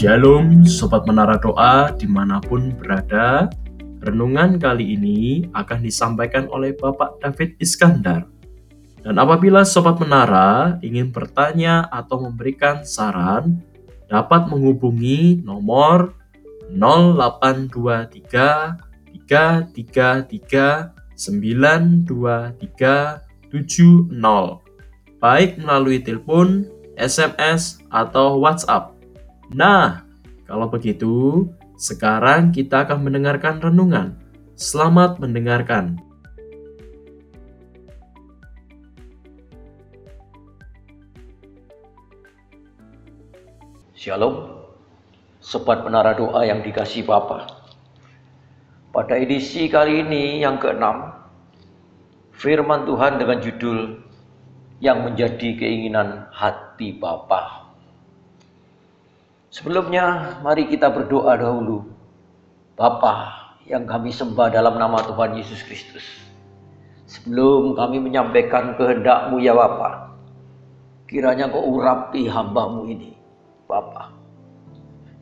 Shalom Sobat Menara Doa di mana pun berada. Renungan kali ini akan disampaikan oleh Bapak David Iskandar. Dan apabila Sobat Menara ingin bertanya atau memberikan saran Dapat menghubungi nomor 0823 333 923 70 baik melalui telepon, SMS, atau WhatsApp. Nah, kalau begitu, sekarang kita akan mendengarkan renungan. Selamat mendengarkan. Shalom, sobat menara doa yang dikasih Bapa. Pada edisi kali ini yang keenam, firman Tuhan dengan judul yang menjadi keinginan hati Bapa. Sebelumnya, mari kita berdoa dahulu. Bapa yang kami sembah dalam nama Tuhan Yesus Kristus. Sebelum kami menyampaikan kehendakmu ya Bapa, kiranya kau urapi hambamu ini, Bapa.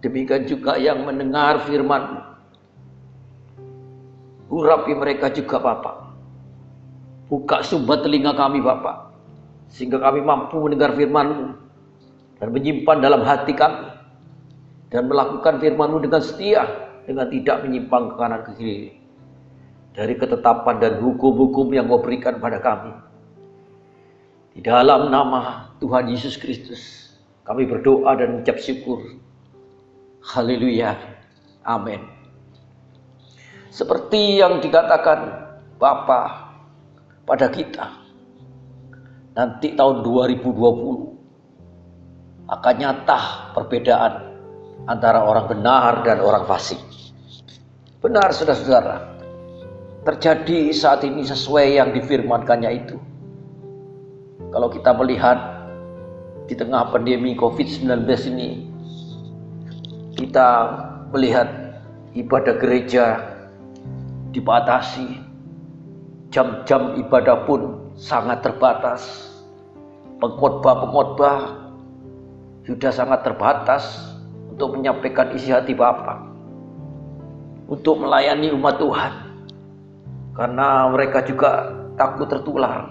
Demikian juga yang mendengar firmanmu. Urapi mereka juga Bapa. Buka sumber telinga kami Bapa. Sehingga kami mampu mendengar firmanmu dan menyimpan dalam hati kami dan melakukan firman-Mu dengan setia dengan tidak menyimpang ke kanan ke kiri dari ketetapan dan hukum-hukum yang Kau berikan pada kami. Di dalam nama Tuhan Yesus Kristus, kami berdoa dan mengucap syukur. Haleluya. Amin. Seperti yang dikatakan Bapa pada kita, nanti tahun 2020 akan nyata perbedaan antara orang benar dan orang fasik. Benar saudara-saudara, terjadi saat ini sesuai yang difirmankannya itu. Kalau kita melihat di tengah pandemi COVID-19 ini, kita melihat ibadah gereja dibatasi, jam-jam ibadah pun sangat terbatas, pengkhotbah-pengkhotbah sudah sangat terbatas, untuk menyampaikan isi hati Bapa, untuk melayani umat Tuhan, karena mereka juga takut tertular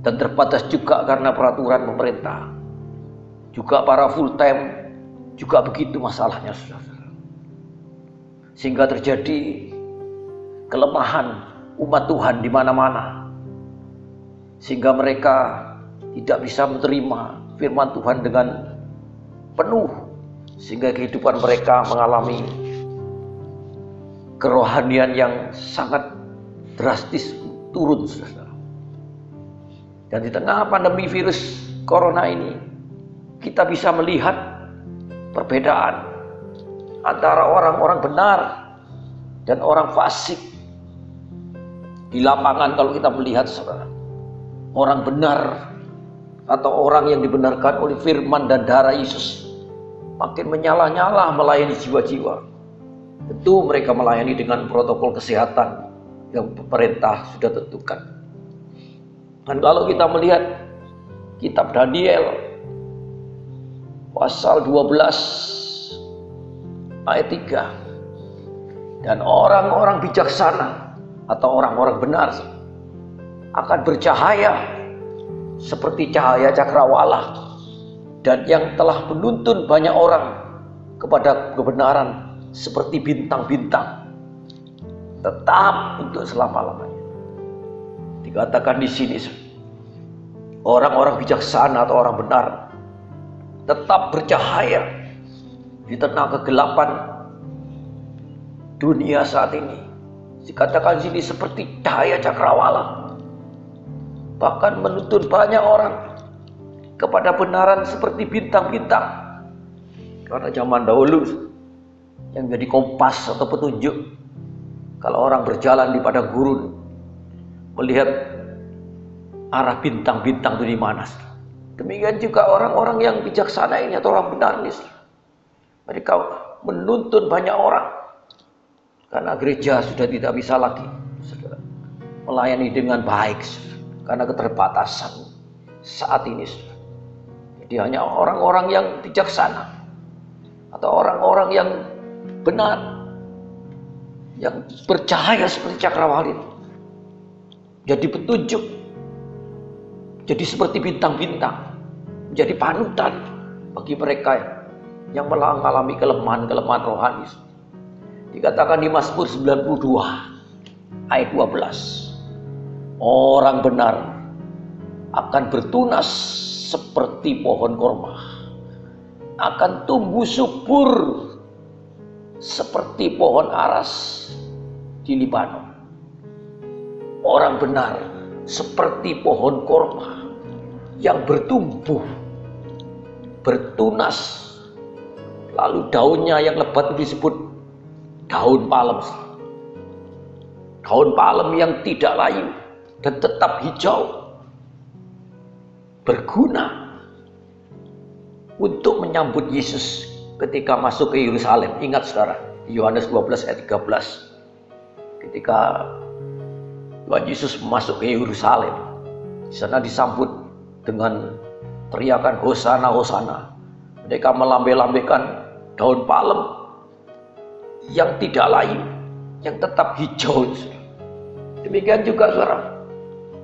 dan terbatas juga karena peraturan pemerintah. Juga para full time juga begitu masalahnya saudara. Sehingga terjadi kelemahan umat Tuhan di mana-mana. Sehingga mereka tidak bisa menerima firman Tuhan dengan penuh sehingga kehidupan mereka mengalami kerohanian yang sangat drastis turun saudara. Dan di tengah pandemi virus corona ini kita bisa melihat perbedaan antara orang-orang benar dan orang fasik di lapangan kalau kita melihat saudara orang benar atau orang yang dibenarkan oleh firman dan darah Yesus makin menyala-nyala melayani jiwa-jiwa. Tentu mereka melayani dengan protokol kesehatan yang pemerintah sudah tentukan. Dan kalau kita melihat kitab Daniel pasal 12 ayat 3 dan orang-orang bijaksana atau orang-orang benar akan bercahaya seperti cahaya cakrawala dan yang telah menuntun banyak orang kepada kebenaran seperti bintang-bintang tetap untuk selama-lamanya. Dikatakan di sini orang-orang bijaksana atau orang benar tetap bercahaya di tengah kegelapan dunia saat ini. Dikatakan di sini seperti cahaya cakrawala. Bahkan menuntun banyak orang kepada benaran seperti bintang-bintang. Karena zaman dahulu yang jadi kompas atau petunjuk kalau orang berjalan di pada gurun melihat arah bintang-bintang itu di mana. Demikian juga orang-orang yang bijaksana ini atau orang benar ini. Mereka menuntun banyak orang karena gereja sudah tidak bisa lagi melayani dengan baik karena keterbatasan saat ini. Dia hanya orang-orang yang bijaksana. atau orang-orang yang benar, yang bercahaya seperti cakrawala jadi petunjuk, jadi seperti bintang-bintang, menjadi panutan bagi mereka yang mengalami kelemahan-kelemahan rohani. Dikatakan di Mazmur 92 ayat 12. Orang benar akan bertunas seperti pohon korma. Akan tumbuh subur seperti pohon aras di Libanon. Orang benar seperti pohon korma yang bertumbuh, bertunas, lalu daunnya yang lebat disebut daun palem. Daun palem yang tidak layu dan tetap hijau. Berguna untuk menyambut Yesus ketika masuk ke Yerusalem. Ingat saudara, Yohanes 12 ayat 13. Ketika Tuhan Yesus masuk ke Yerusalem, di sana disambut dengan teriakan Hosana, Hosana. Mereka melambai-lambaikan daun palem yang tidak layu, yang tetap hijau. Demikian juga saudara,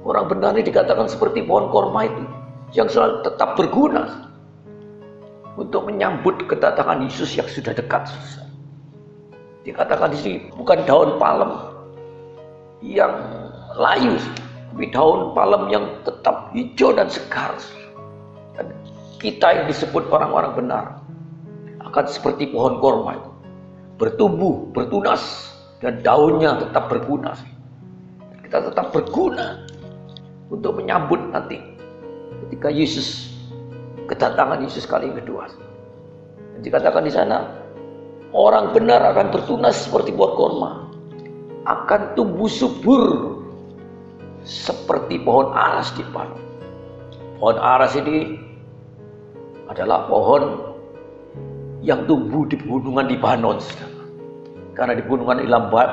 orang benar ini dikatakan seperti pohon korma itu yang selalu tetap berguna untuk menyambut kedatangan Yesus yang sudah dekat. Dikatakan di sini bukan daun palem yang layu, tapi daun palem yang tetap hijau dan segar. Dan kita yang disebut orang-orang benar akan seperti pohon korma bertumbuh, bertunas, dan daunnya tetap berguna. Kita tetap berguna untuk menyambut nanti ketika Yesus kedatangan Yesus kali kedua. Dan dikatakan di sana orang benar akan bertunas seperti pohon korma, akan tumbuh subur seperti pohon aras di depan. Pohon aras ini adalah pohon yang tumbuh di pegunungan Libanon. Karena di pegunungan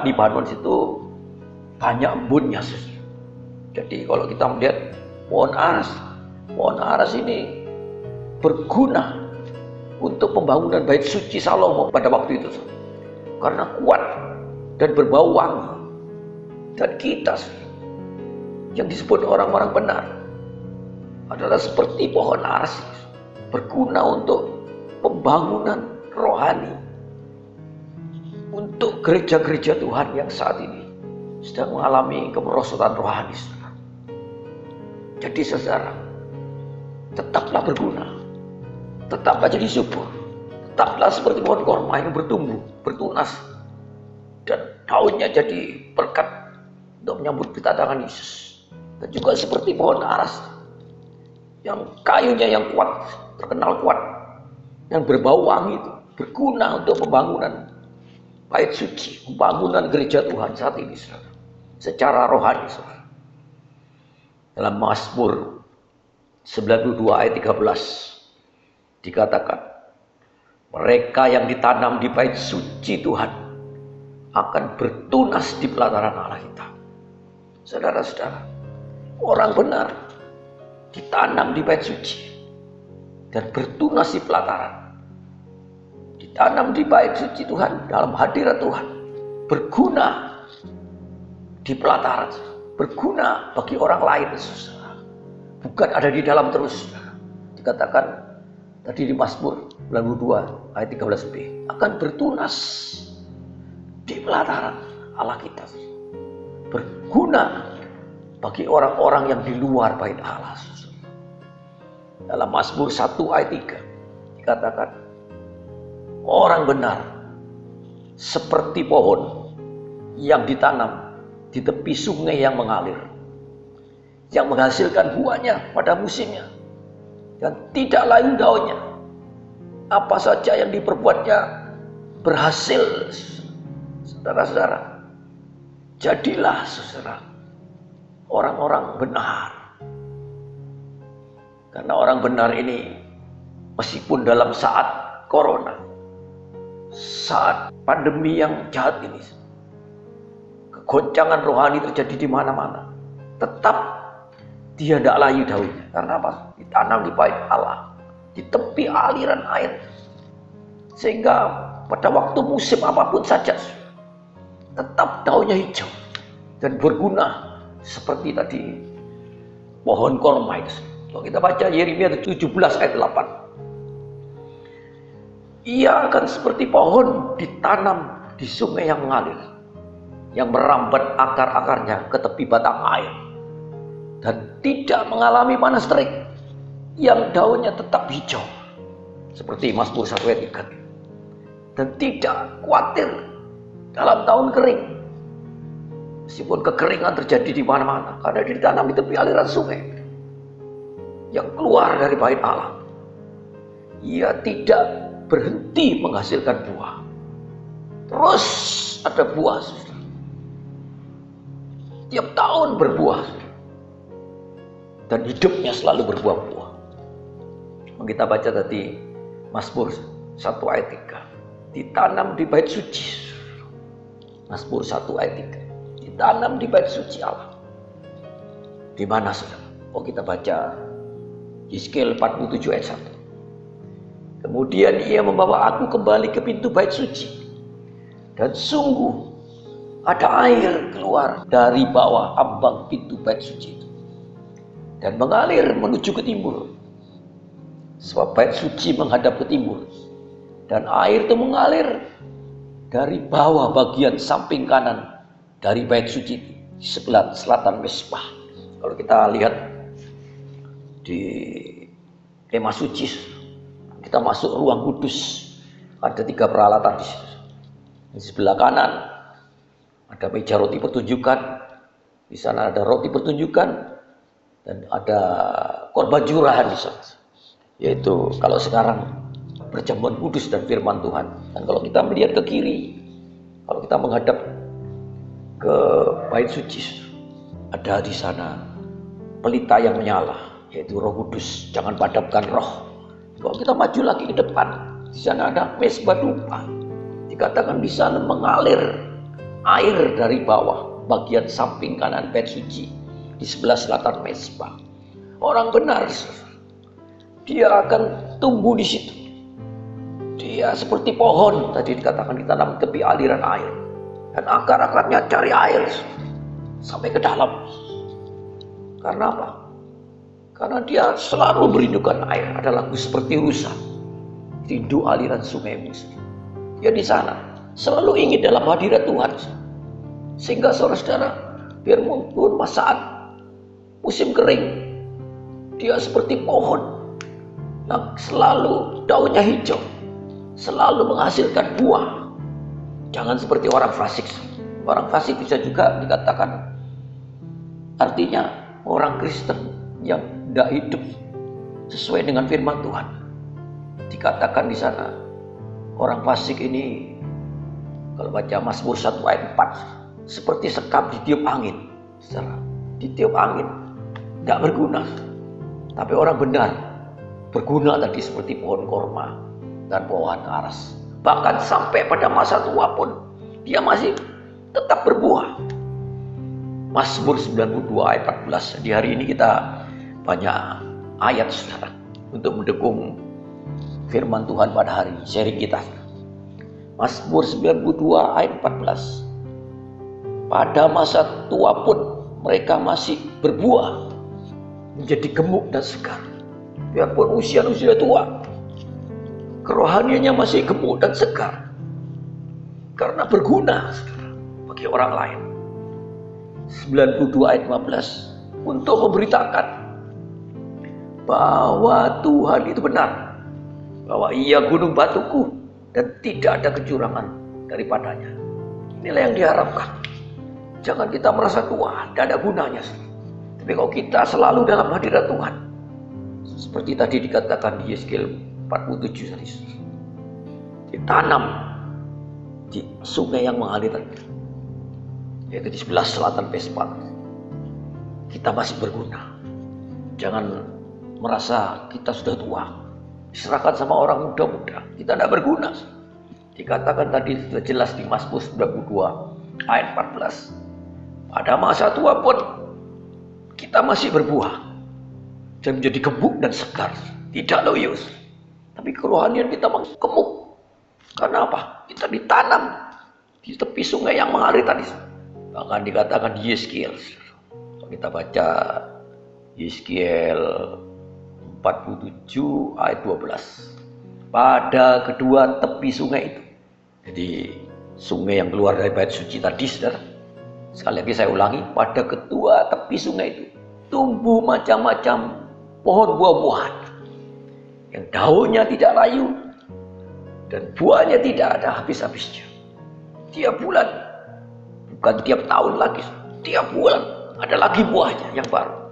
Libanon itu banyak embunnya. Jadi kalau kita melihat pohon aras, pohon aras ini berguna untuk pembangunan bait suci Salomo pada waktu itu. Karena kuat dan berbau wangi. Dan kita yang disebut orang-orang benar adalah seperti pohon aras berguna untuk pembangunan rohani untuk gereja-gereja Tuhan yang saat ini sedang mengalami kemerosotan rohani. Jadi saudara, tetaplah berguna. Tetaplah jadi subur. Tetaplah seperti pohon korma yang bertumbuh, bertunas. Dan daunnya jadi berkat untuk menyambut kedatangan Yesus. Dan juga seperti pohon aras yang kayunya yang kuat, terkenal kuat, yang berbau wangi itu berguna untuk pembangunan bait suci, pembangunan gereja Tuhan saat ini, saudara secara rohani. Dalam Mazmur 92 ayat 13 dikatakan mereka yang ditanam di bait suci Tuhan akan bertunas di pelataran Allah kita. Saudara-saudara, orang benar ditanam di bait suci dan bertunas di pelataran. Ditanam di bait suci Tuhan dalam hadirat Tuhan. Berguna di pelataran berguna bagi orang lain bukan ada di dalam terus. Dikatakan tadi di Mazmur 92 ayat 13b akan bertunas di pelataran Allah kita. Berguna bagi orang-orang yang di luar bait Allah. Dalam Mazmur 1 ayat 3 dikatakan orang benar seperti pohon yang ditanam di tepi sungai yang mengalir. Yang menghasilkan buahnya pada musimnya. Dan tidak lain daunnya. Apa saja yang diperbuatnya berhasil. Saudara-saudara. Jadilah saudara. Orang-orang benar. Karena orang benar ini meskipun dalam saat corona. Saat pandemi yang jahat ini goncangan rohani terjadi di mana-mana. Tetap dia tidak layu daunnya. Karena apa? Ditanam di bait Allah. Di tepi aliran air. Sehingga pada waktu musim apa pun saja tetap daunnya hijau dan berguna seperti tadi pohon korma itu. Kalau kita baca Yeremia 17 ayat 8. Ia akan seperti pohon ditanam di sungai yang mengalir. Yang merambat akar-akarnya ke tepi batang air. Dan tidak mengalami panas terik. Yang daunnya tetap hijau. Seperti Mazmur 1 ayat 3. Dan tidak khawatir dalam tahun kering. Meskipun kekeringan terjadi di mana-mana. Karena ditanam di tepi aliran sungai. Yang keluar dari bait Allah. Ia tidak berhenti menghasilkan buah. Terus ada buah. Tiap tahun berbuah. Dan hidupnya selalu berbuah-buah. Kita baca tadi Mazmur 1 ayat 3. Ditanam di bait suci. Mazmur 1 ayat 3. Ditanam di bait suci Allah. Di mana sudah? Oh kita baca Yeskiel 47 ayat 1. Kemudian ia membawa aku kembali ke pintu bait suci dan sungguh ada air keluar dari bawah ambang pintu bait suci itu. Dan mengalir menuju ke timur. Sebab bait suci menghadap ke timur. Dan air itu mengalir dari bawah bagian samping kanan dari bait suci. Di sebelah selatan Mesbah. Kalau kita lihat di kemah suci, kita masuk ruang kudus. Ada tiga peralatan di di sebelah kanan ada meja roti pertunjukan. Di sana ada roti pertunjukan dan ada korban jurahan di sana. Yaitu kalau sekarang perjamuan kudus dan firman Tuhan. Dan kalau kita melihat ke kiri, kalau kita menghadap ke bait suci, ada di sana pelita yang menyala, yaitu Roh Kudus. Jangan padamkan roh. Kalau kita maju lagi ke depan, di sana ada mesbah dupa Dikatakan di sana mengalir air dari bawah bagian samping kanan bait suci di sebelah selatan mesbah. Orang benar, dia akan tumbuh di situ. Dia seperti pohon tadi dikatakan ditanam tepi aliran air dan akar-akarnya cari air sampai ke dalam. Karena apa? Karena dia selalu merindukan air. Ada lagu seperti rusa. Rindu aliran sungai Musa ya di sana. Selalu ingin dalam hadirat Tuhan. Sehingga saudara-saudara, biar pun saat musim kering, dia seperti pohon yang selalu daunnya hijau, selalu menghasilkan buah. Jangan seperti orang fasik. Orang fasik bisa juga dikatakan artinya orang Kristen yang tidak hidup sesuai dengan firman Tuhan. Dikatakan di sana Orang fasik ini kalau baca Mazmur 1 ayat 4 seperti sekap ditiup angin. Secara ditiup angin tidak berguna. Tapi orang benar berguna tadi seperti pohon korma dan pohon aras. Bahkan sampai pada masa tua pun dia masih tetap berbuah. Mazmur 92 ayat 14. Di hari ini kita banyak ayat saudara untuk mendukung firman Tuhan pada hari sharing kita. Mazmur 92 ayat 14. Pada masa tua pun mereka masih berbuah menjadi gemuk dan segar. Biarpun usia-usia tua, kerohaniannya masih gemuk dan segar. Karena berguna bagi orang lain. 92 ayat 15 untuk memberitakan bahwa Tuhan itu benar bahwa ia gunung batuku dan tidak ada kecurangan daripadanya. Inilah yang diharapkan. Jangan kita merasa tua, tidak ada gunanya. Tapi kalau kita selalu dalam hadirat Tuhan, seperti tadi dikatakan di Yeskiel 47 tadi, ditanam di sungai yang mengalir, yaitu di sebelah selatan Pespat. Kita masih berguna. Jangan merasa kita sudah tua, diserahkan sama orang muda-muda. Kita tidak berguna. Dikatakan tadi sudah jelas di Mazmur 92 ayat 14. Pada masa tua pun kita masih berbuah dan menjadi gemuk dan segar, tidak loyus. Tapi kerohanian kita gemuk Karena apa? Kita ditanam di tepi sungai yang mengalir tadi. Bahkan dikatakan Yeskiel. Kalau kita baca Yeskiel 47 ayat 12. Pada kedua tepi sungai itu. Jadi sungai yang keluar dari bait suci tadi saudara. Sekali lagi saya ulangi, pada kedua tepi sungai itu tumbuh macam-macam pohon buah-buahan. Yang daunnya tidak layu dan buahnya tidak ada habis-habisnya. Tiap bulan, bukan tiap tahun lagi, tiap bulan ada lagi buahnya yang baru.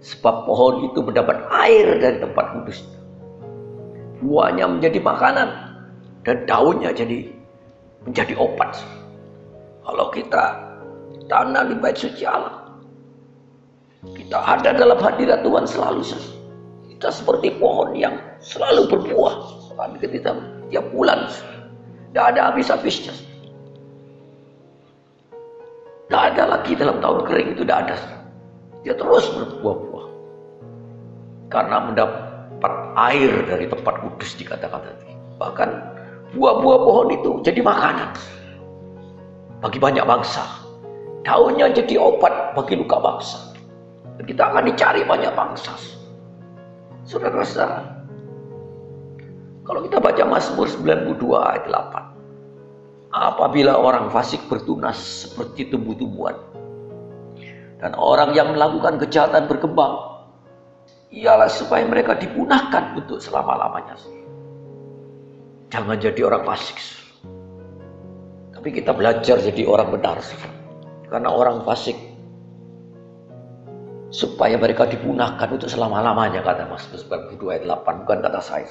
Sebab pohon itu mendapat air dari tempat kudusnya. Buahnya menjadi makanan dan daunnya jadi menjadi obat. Kalau kita tanam di bait suci Allah, kita ada dalam hadirat Tuhan selalu. Kita seperti pohon yang selalu berbuah. Kami ketika tiap bulan. Tidak ada habis-habisnya. Tidak ada lagi dalam tahun kering itu tidak ada. Dia terus berbuah-buah. Karena mendapat air dari tempat kudus dikatakan. Bahkan buah-buah pohon itu jadi makanan bagi banyak bangsa. Daunnya jadi obat bagi luka bangsa. Kita akan dicari banyak bangsa. Saudara-saudara, kalau kita baca Mazmur 92 ayat 8. Apabila orang fasik bertunas seperti tumbuh-tumbuhan. Dan orang yang melakukan kejahatan berkembang. Ialah supaya mereka dipunahkan untuk selama-lamanya. Jangan jadi orang fasik. Tapi kita belajar jadi orang benar. Karena orang fasik supaya mereka dipunahkan untuk selama-lamanya kata Mas 92 ayat 8 bukan kata saya.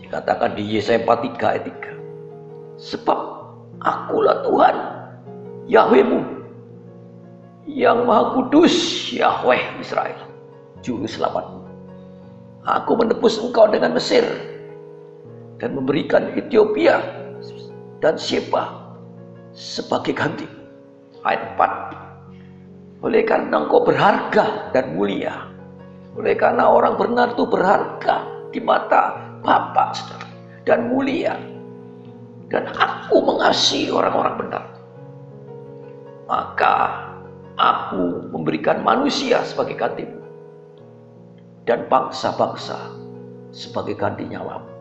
Dikatakan di Yesaya 43 ayat 3. Sebab akulah Tuhan Yahwehmu yang maha kudus Yahweh Israel juru selamatmu. Aku menebus engkau dengan Mesir dan memberikan Ethiopia dan siapa sebagai ganti. Ayat 4. Oleh karena engkau berharga dan mulia. Oleh karena orang benar itu berharga di mata Bapa dan mulia. Dan aku mengasihi orang-orang benar. Maka aku memberikan manusia sebagai gantimu. Dan bangsa-bangsa sebagai ganti nyawamu.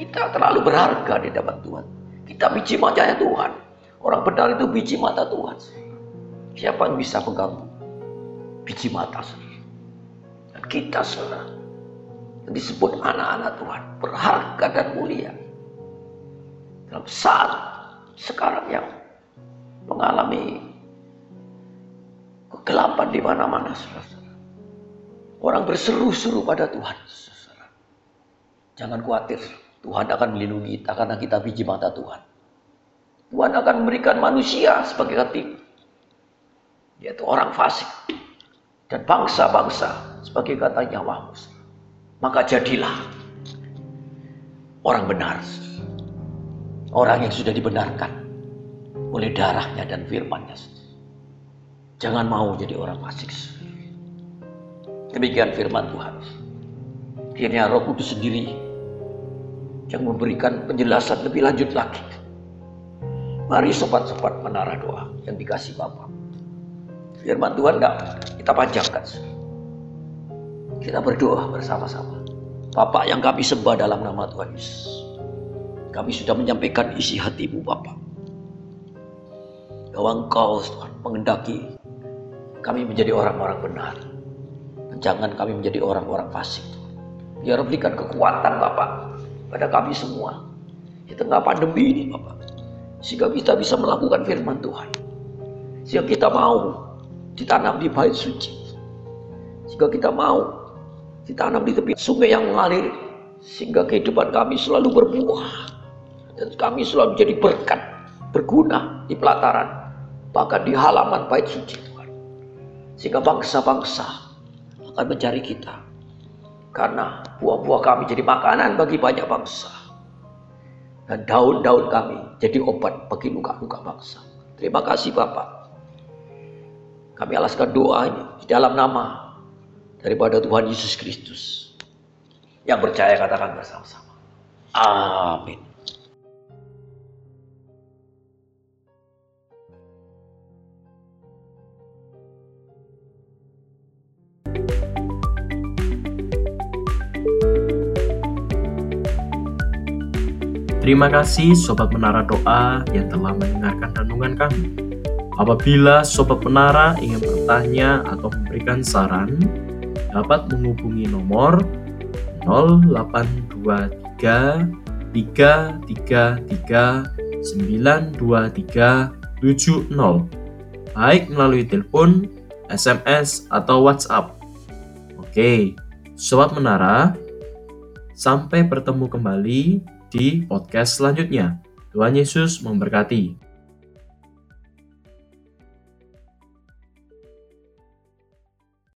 Kita terlalu berharga di depan Tuhan. Kita biji matanya Tuhan. Orang benar itu biji mata Tuhan. Siapa yang bisa mengganggu biji mata Dan kita saudara disebut anak-anak Tuhan berharga dan mulia dalam saat sekarang yang mengalami kegelapan di mana-mana saudara. Orang berseru-seru pada Tuhan. Saudara. Jangan khawatir. Tuhan akan melindungi kita karena kita biji mata Tuhan. Tuhan akan memberikan manusia sebagai hati. Yaitu orang fasik. Dan bangsa-bangsa sebagai kata nyawamu. Maka jadilah orang benar. Orang yang sudah dibenarkan oleh darahnya dan firmannya. Jangan mau jadi orang fasik. Demikian firman Tuhan. Akhirnya roh kudus sendiri yang memberikan penjelasan lebih lanjut lagi. Mari sobat-sobat menara doa yang dikasih Bapak. Firman Tuhan enggak kita panjangkan. Kita berdoa bersama-sama. Bapak yang kami sembah dalam nama Tuhan Yesus. Kami sudah menyampaikan isi hatimu Bapak. Bahwa Engkau Tuhan mengendaki kami menjadi orang-orang benar. Jangan kami menjadi orang-orang fasik. Biar berikan kekuatan Bapak pada kami semua di tengah pandemi ini Bapak. Sehingga kita bisa melakukan firman Tuhan. Sehingga kita mau ditanam di bait suci. Sehingga kita mau ditanam di tepi sungai yang mengalir. Sehingga kehidupan kami selalu berbuah. Dan kami selalu menjadi berkat, berguna di pelataran. Bahkan di halaman bait suci Tuhan. Sehingga bangsa-bangsa akan mencari kita karena buah-buah kami jadi makanan bagi banyak bangsa. Dan daun-daun kami jadi obat bagi luka-luka bangsa. Terima kasih Bapak. Kami alaskan doa di dalam nama daripada Tuhan Yesus Kristus. Yang percaya katakan bersama-sama. Amin. Terima kasih Sobat Menara Doa yang telah mendengarkan renungan kami. Apabila Sobat Menara ingin bertanya atau memberikan saran, dapat menghubungi nomor 0823 333 923 70 baik melalui telepon, SMS, atau WhatsApp. Oke, Sobat Menara, sampai bertemu kembali di podcast selanjutnya. Tuhan Yesus memberkati.